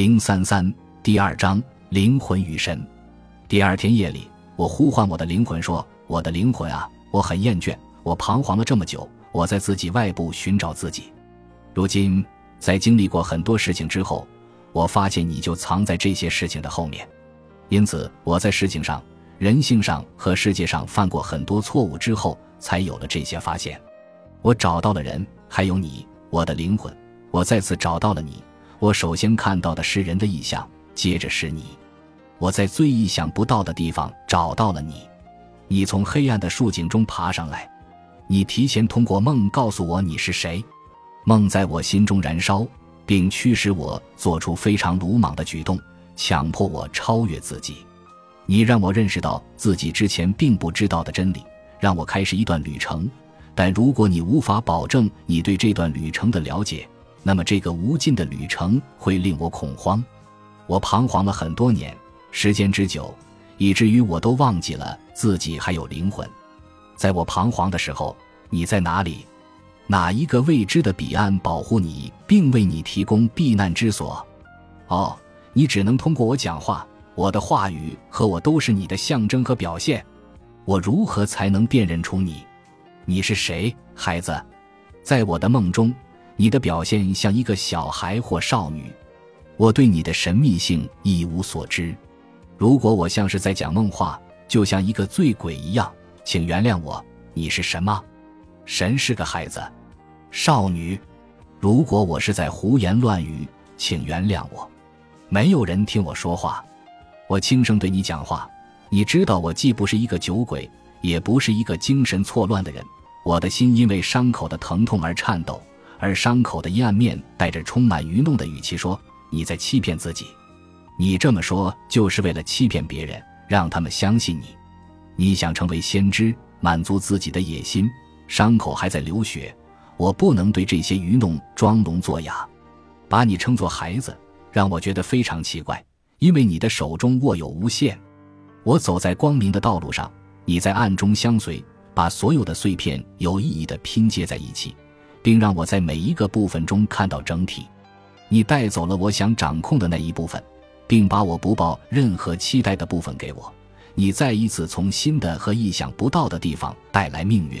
零三三第二章灵魂与神。第二天夜里，我呼唤我的灵魂说：“我的灵魂啊，我很厌倦，我彷徨了这么久，我在自己外部寻找自己。如今，在经历过很多事情之后，我发现你就藏在这些事情的后面。因此，我在事情上、人性上和世界上犯过很多错误之后，才有了这些发现。我找到了人，还有你，我的灵魂。我再次找到了你。”我首先看到的是人的意象，接着是你。我在最意想不到的地方找到了你。你从黑暗的树井中爬上来，你提前通过梦告诉我你是谁。梦在我心中燃烧，并驱使我做出非常鲁莽的举动，强迫我超越自己。你让我认识到自己之前并不知道的真理，让我开始一段旅程。但如果你无法保证你对这段旅程的了解，那么，这个无尽的旅程会令我恐慌。我彷徨了很多年，时间之久，以至于我都忘记了自己还有灵魂。在我彷徨的时候，你在哪里？哪一个未知的彼岸保护你，并为你提供避难之所？哦，你只能通过我讲话，我的话语和我都是你的象征和表现。我如何才能辨认出你？你是谁，孩子？在我的梦中。你的表现像一个小孩或少女，我对你的神秘性一无所知。如果我像是在讲梦话，就像一个醉鬼一样，请原谅我。你是什么？神是个孩子，少女。如果我是在胡言乱语，请原谅我。没有人听我说话，我轻声对你讲话。你知道，我既不是一个酒鬼，也不是一个精神错乱的人。我的心因为伤口的疼痛而颤抖。而伤口的阴暗面带着充满愚弄的语气说：“你在欺骗自己，你这么说就是为了欺骗别人，让他们相信你。你想成为先知，满足自己的野心。伤口还在流血，我不能对这些愚弄装聋作哑。把你称作孩子，让我觉得非常奇怪，因为你的手中握有无限。我走在光明的道路上，你在暗中相随，把所有的碎片有意义的拼接在一起。”并让我在每一个部分中看到整体。你带走了我想掌控的那一部分，并把我不抱任何期待的部分给我。你再一次从新的和意想不到的地方带来命运。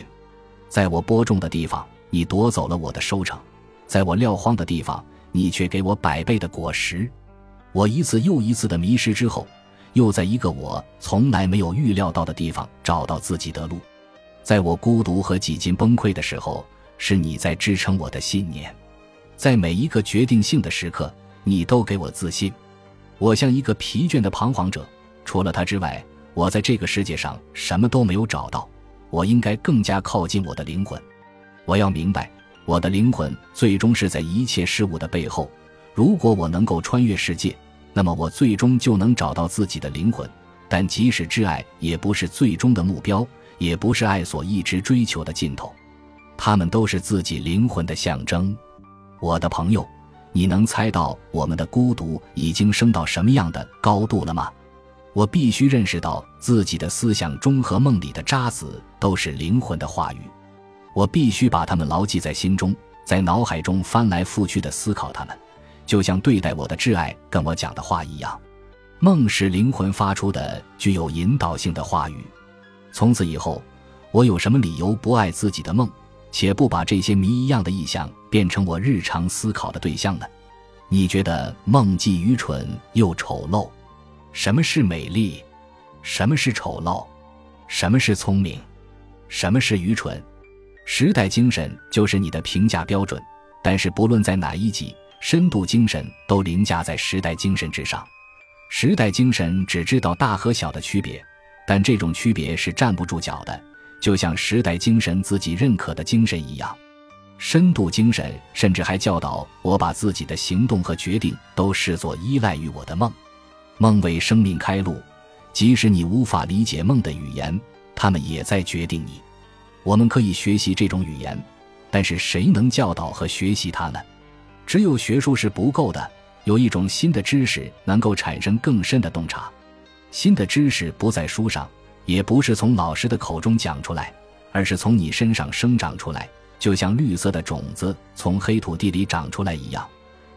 在我播种的地方，你夺走了我的收成；在我撂荒的地方，你却给我百倍的果实。我一次又一次的迷失之后，又在一个我从来没有预料到的地方找到自己的路。在我孤独和几近崩溃的时候。是你在支撑我的信念，在每一个决定性的时刻，你都给我自信。我像一个疲倦的彷徨者，除了他之外，我在这个世界上什么都没有找到。我应该更加靠近我的灵魂。我要明白，我的灵魂最终是在一切事物的背后。如果我能够穿越世界，那么我最终就能找到自己的灵魂。但即使挚爱也不是最终的目标，也不是爱所一直追求的尽头。他们都是自己灵魂的象征，我的朋友，你能猜到我们的孤独已经升到什么样的高度了吗？我必须认识到自己的思想中和梦里的渣子都是灵魂的话语，我必须把它们牢记在心中，在脑海中翻来覆去的思考它们，就像对待我的挚爱跟我讲的话一样。梦是灵魂发出的具有引导性的话语。从此以后，我有什么理由不爱自己的梦？且不把这些谜一样的意象变成我日常思考的对象呢？你觉得梦既愚蠢又丑陋？什么是美丽？什么是丑陋？什么是聪明？什么是愚蠢？时代精神就是你的评价标准。但是不论在哪一级，深度精神都凌驾在时代精神之上。时代精神只知道大和小的区别，但这种区别是站不住脚的。就像时代精神自己认可的精神一样，深度精神甚至还教导我把自己的行动和决定都视作依赖于我的梦。梦为生命开路，即使你无法理解梦的语言，他们也在决定你。我们可以学习这种语言，但是谁能教导和学习它呢？只有学术是不够的，有一种新的知识能够产生更深的洞察。新的知识不在书上。也不是从老师的口中讲出来，而是从你身上生长出来，就像绿色的种子从黑土地里长出来一样。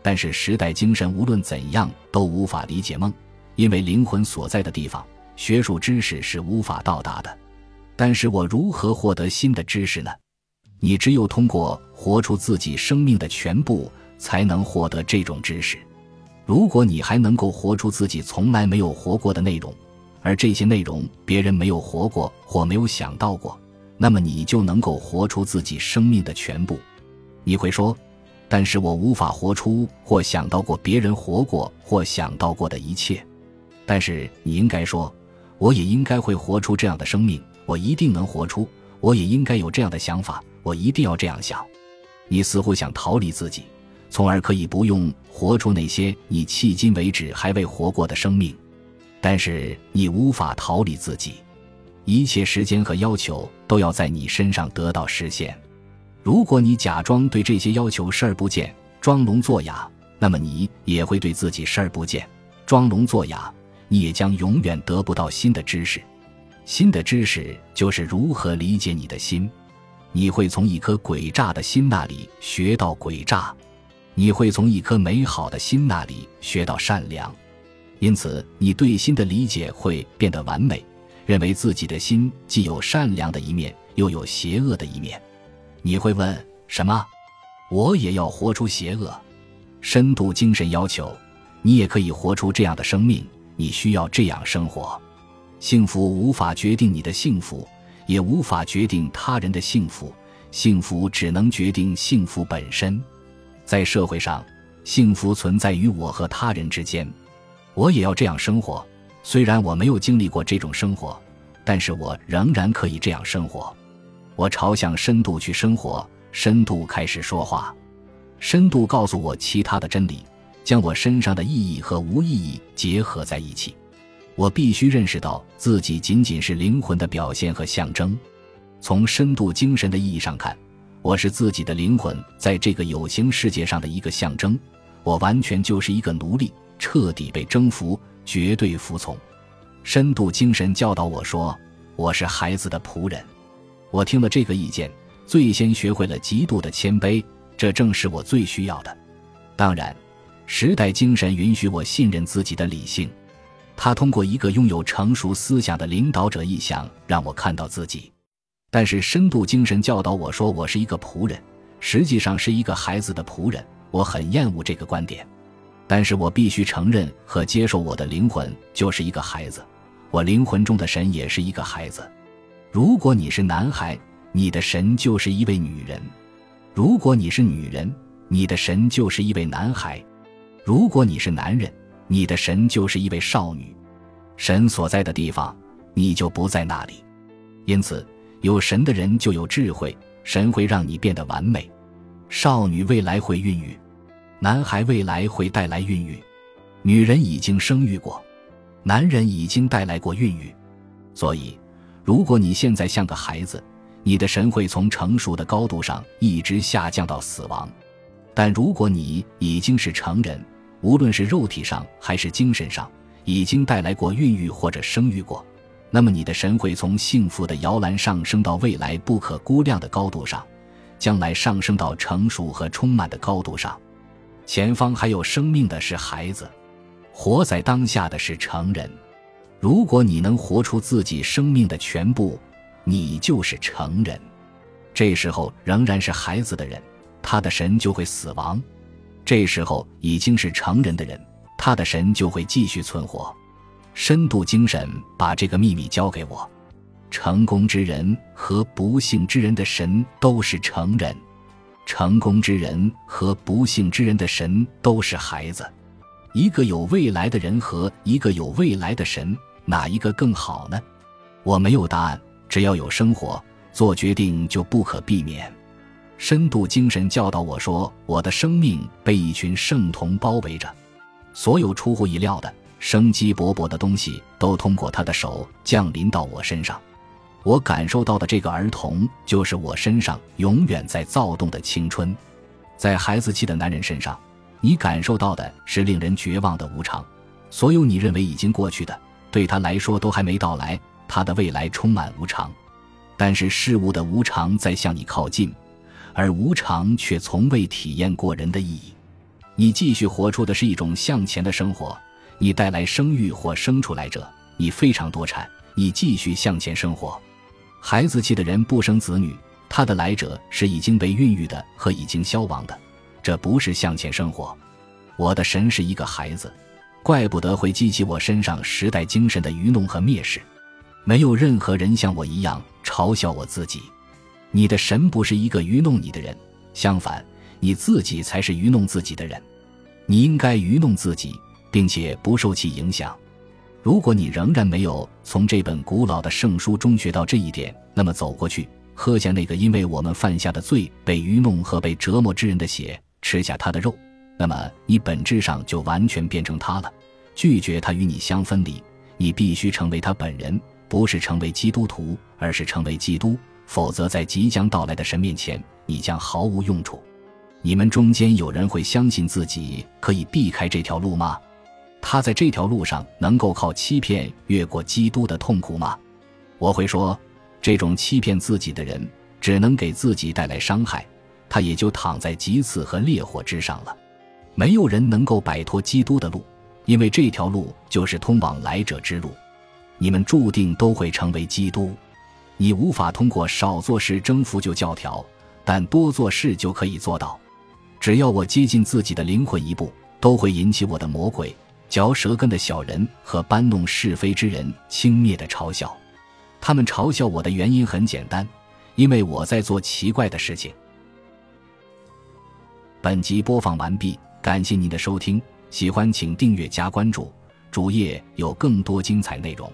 但是时代精神无论怎样都无法理解梦，因为灵魂所在的地方，学术知识是无法到达的。但是我如何获得新的知识呢？你只有通过活出自己生命的全部，才能获得这种知识。如果你还能够活出自己从来没有活过的内容，而这些内容别人没有活过或没有想到过，那么你就能够活出自己生命的全部。你会说：“但是我无法活出或想到过别人活过或想到过的一切。”但是你应该说：“我也应该会活出这样的生命，我一定能活出。我也应该有这样的想法，我一定要这样想。”你似乎想逃离自己。从而可以不用活出那些你迄今为止还未活过的生命，但是你无法逃离自己，一切时间和要求都要在你身上得到实现。如果你假装对这些要求视而不见，装聋作哑，那么你也会对自己视而不见，装聋作哑，你也将永远得不到新的知识。新的知识就是如何理解你的心，你会从一颗诡诈的心那里学到诡诈。你会从一颗美好的心那里学到善良，因此你对心的理解会变得完美，认为自己的心既有善良的一面，又有邪恶的一面。你会问：什么？我也要活出邪恶？深度精神要求，你也可以活出这样的生命。你需要这样生活。幸福无法决定你的幸福，也无法决定他人的幸福。幸福只能决定幸福本身。在社会上，幸福存在于我和他人之间。我也要这样生活，虽然我没有经历过这种生活，但是我仍然可以这样生活。我朝向深度去生活，深度开始说话，深度告诉我其他的真理，将我身上的意义和无意义结合在一起。我必须认识到自己仅仅是灵魂的表现和象征。从深度精神的意义上看。我是自己的灵魂，在这个有形世界上的一个象征。我完全就是一个奴隶，彻底被征服，绝对服从。深度精神教导我说：“我是孩子的仆人。”我听了这个意见，最先学会了极度的谦卑，这正是我最需要的。当然，时代精神允许我信任自己的理性，他通过一个拥有成熟思想的领导者意向，让我看到自己。但是深度精神教导我说我是一个仆人，实际上是一个孩子的仆人。我很厌恶这个观点，但是我必须承认和接受我的灵魂就是一个孩子，我灵魂中的神也是一个孩子。如果你是男孩，你的神就是一位女人；如果你是女人，你的神就是一位男孩；如果你是男人，你的神就是一位少女。神所在的地方，你就不在那里。因此。有神的人就有智慧，神会让你变得完美。少女未来会孕育，男孩未来会带来孕育，女人已经生育过，男人已经带来过孕育。所以，如果你现在像个孩子，你的神会从成熟的高度上一直下降到死亡；但如果你已经是成人，无论是肉体上还是精神上，已经带来过孕育或者生育过。那么你的神会从幸福的摇篮上升到未来不可估量的高度上，将来上升到成熟和充满的高度上。前方还有生命的是孩子，活在当下的是成人。如果你能活出自己生命的全部，你就是成人。这时候仍然是孩子的人，他的神就会死亡；这时候已经是成人的人，他的神就会继续存活。深度精神把这个秘密交给我。成功之人和不幸之人的神都是成人，成功之人和不幸之人的神都是孩子。一个有未来的人和一个有未来的神，哪一个更好呢？我没有答案。只要有生活，做决定就不可避免。深度精神教导我说，我的生命被一群圣童包围着，所有出乎意料的。生机勃勃的东西都通过他的手降临到我身上，我感受到的这个儿童就是我身上永远在躁动的青春。在孩子气的男人身上，你感受到的是令人绝望的无常。所有你认为已经过去的，对他来说都还没到来。他的未来充满无常，但是事物的无常在向你靠近，而无常却从未体验过人的意义。你继续活出的是一种向前的生活。你带来生育或生出来者，你非常多产，你继续向前生活。孩子气的人不生子女，他的来者是已经被孕育的和已经消亡的，这不是向前生活。我的神是一个孩子，怪不得会激起我身上时代精神的愚弄和蔑视。没有任何人像我一样嘲笑我自己。你的神不是一个愚弄你的人，相反，你自己才是愚弄自己的人。你应该愚弄自己。并且不受其影响。如果你仍然没有从这本古老的圣书中学到这一点，那么走过去，喝下那个因为我们犯下的罪被愚弄和被折磨之人的血，吃下他的肉，那么你本质上就完全变成他了。拒绝他与你相分离，你必须成为他本人，不是成为基督徒，而是成为基督。否则，在即将到来的神面前，你将毫无用处。你们中间有人会相信自己可以避开这条路吗？他在这条路上能够靠欺骗越过基督的痛苦吗？我会说，这种欺骗自己的人只能给自己带来伤害，他也就躺在棘刺和烈火之上了。没有人能够摆脱基督的路，因为这条路就是通往来者之路。你们注定都会成为基督。你无法通过少做事征服就教条，但多做事就可以做到。只要我接近自己的灵魂一步，都会引起我的魔鬼。嚼舌根的小人和搬弄是非之人轻蔑的嘲笑，他们嘲笑我的原因很简单，因为我在做奇怪的事情。本集播放完毕，感谢您的收听，喜欢请订阅加关注，主页有更多精彩内容。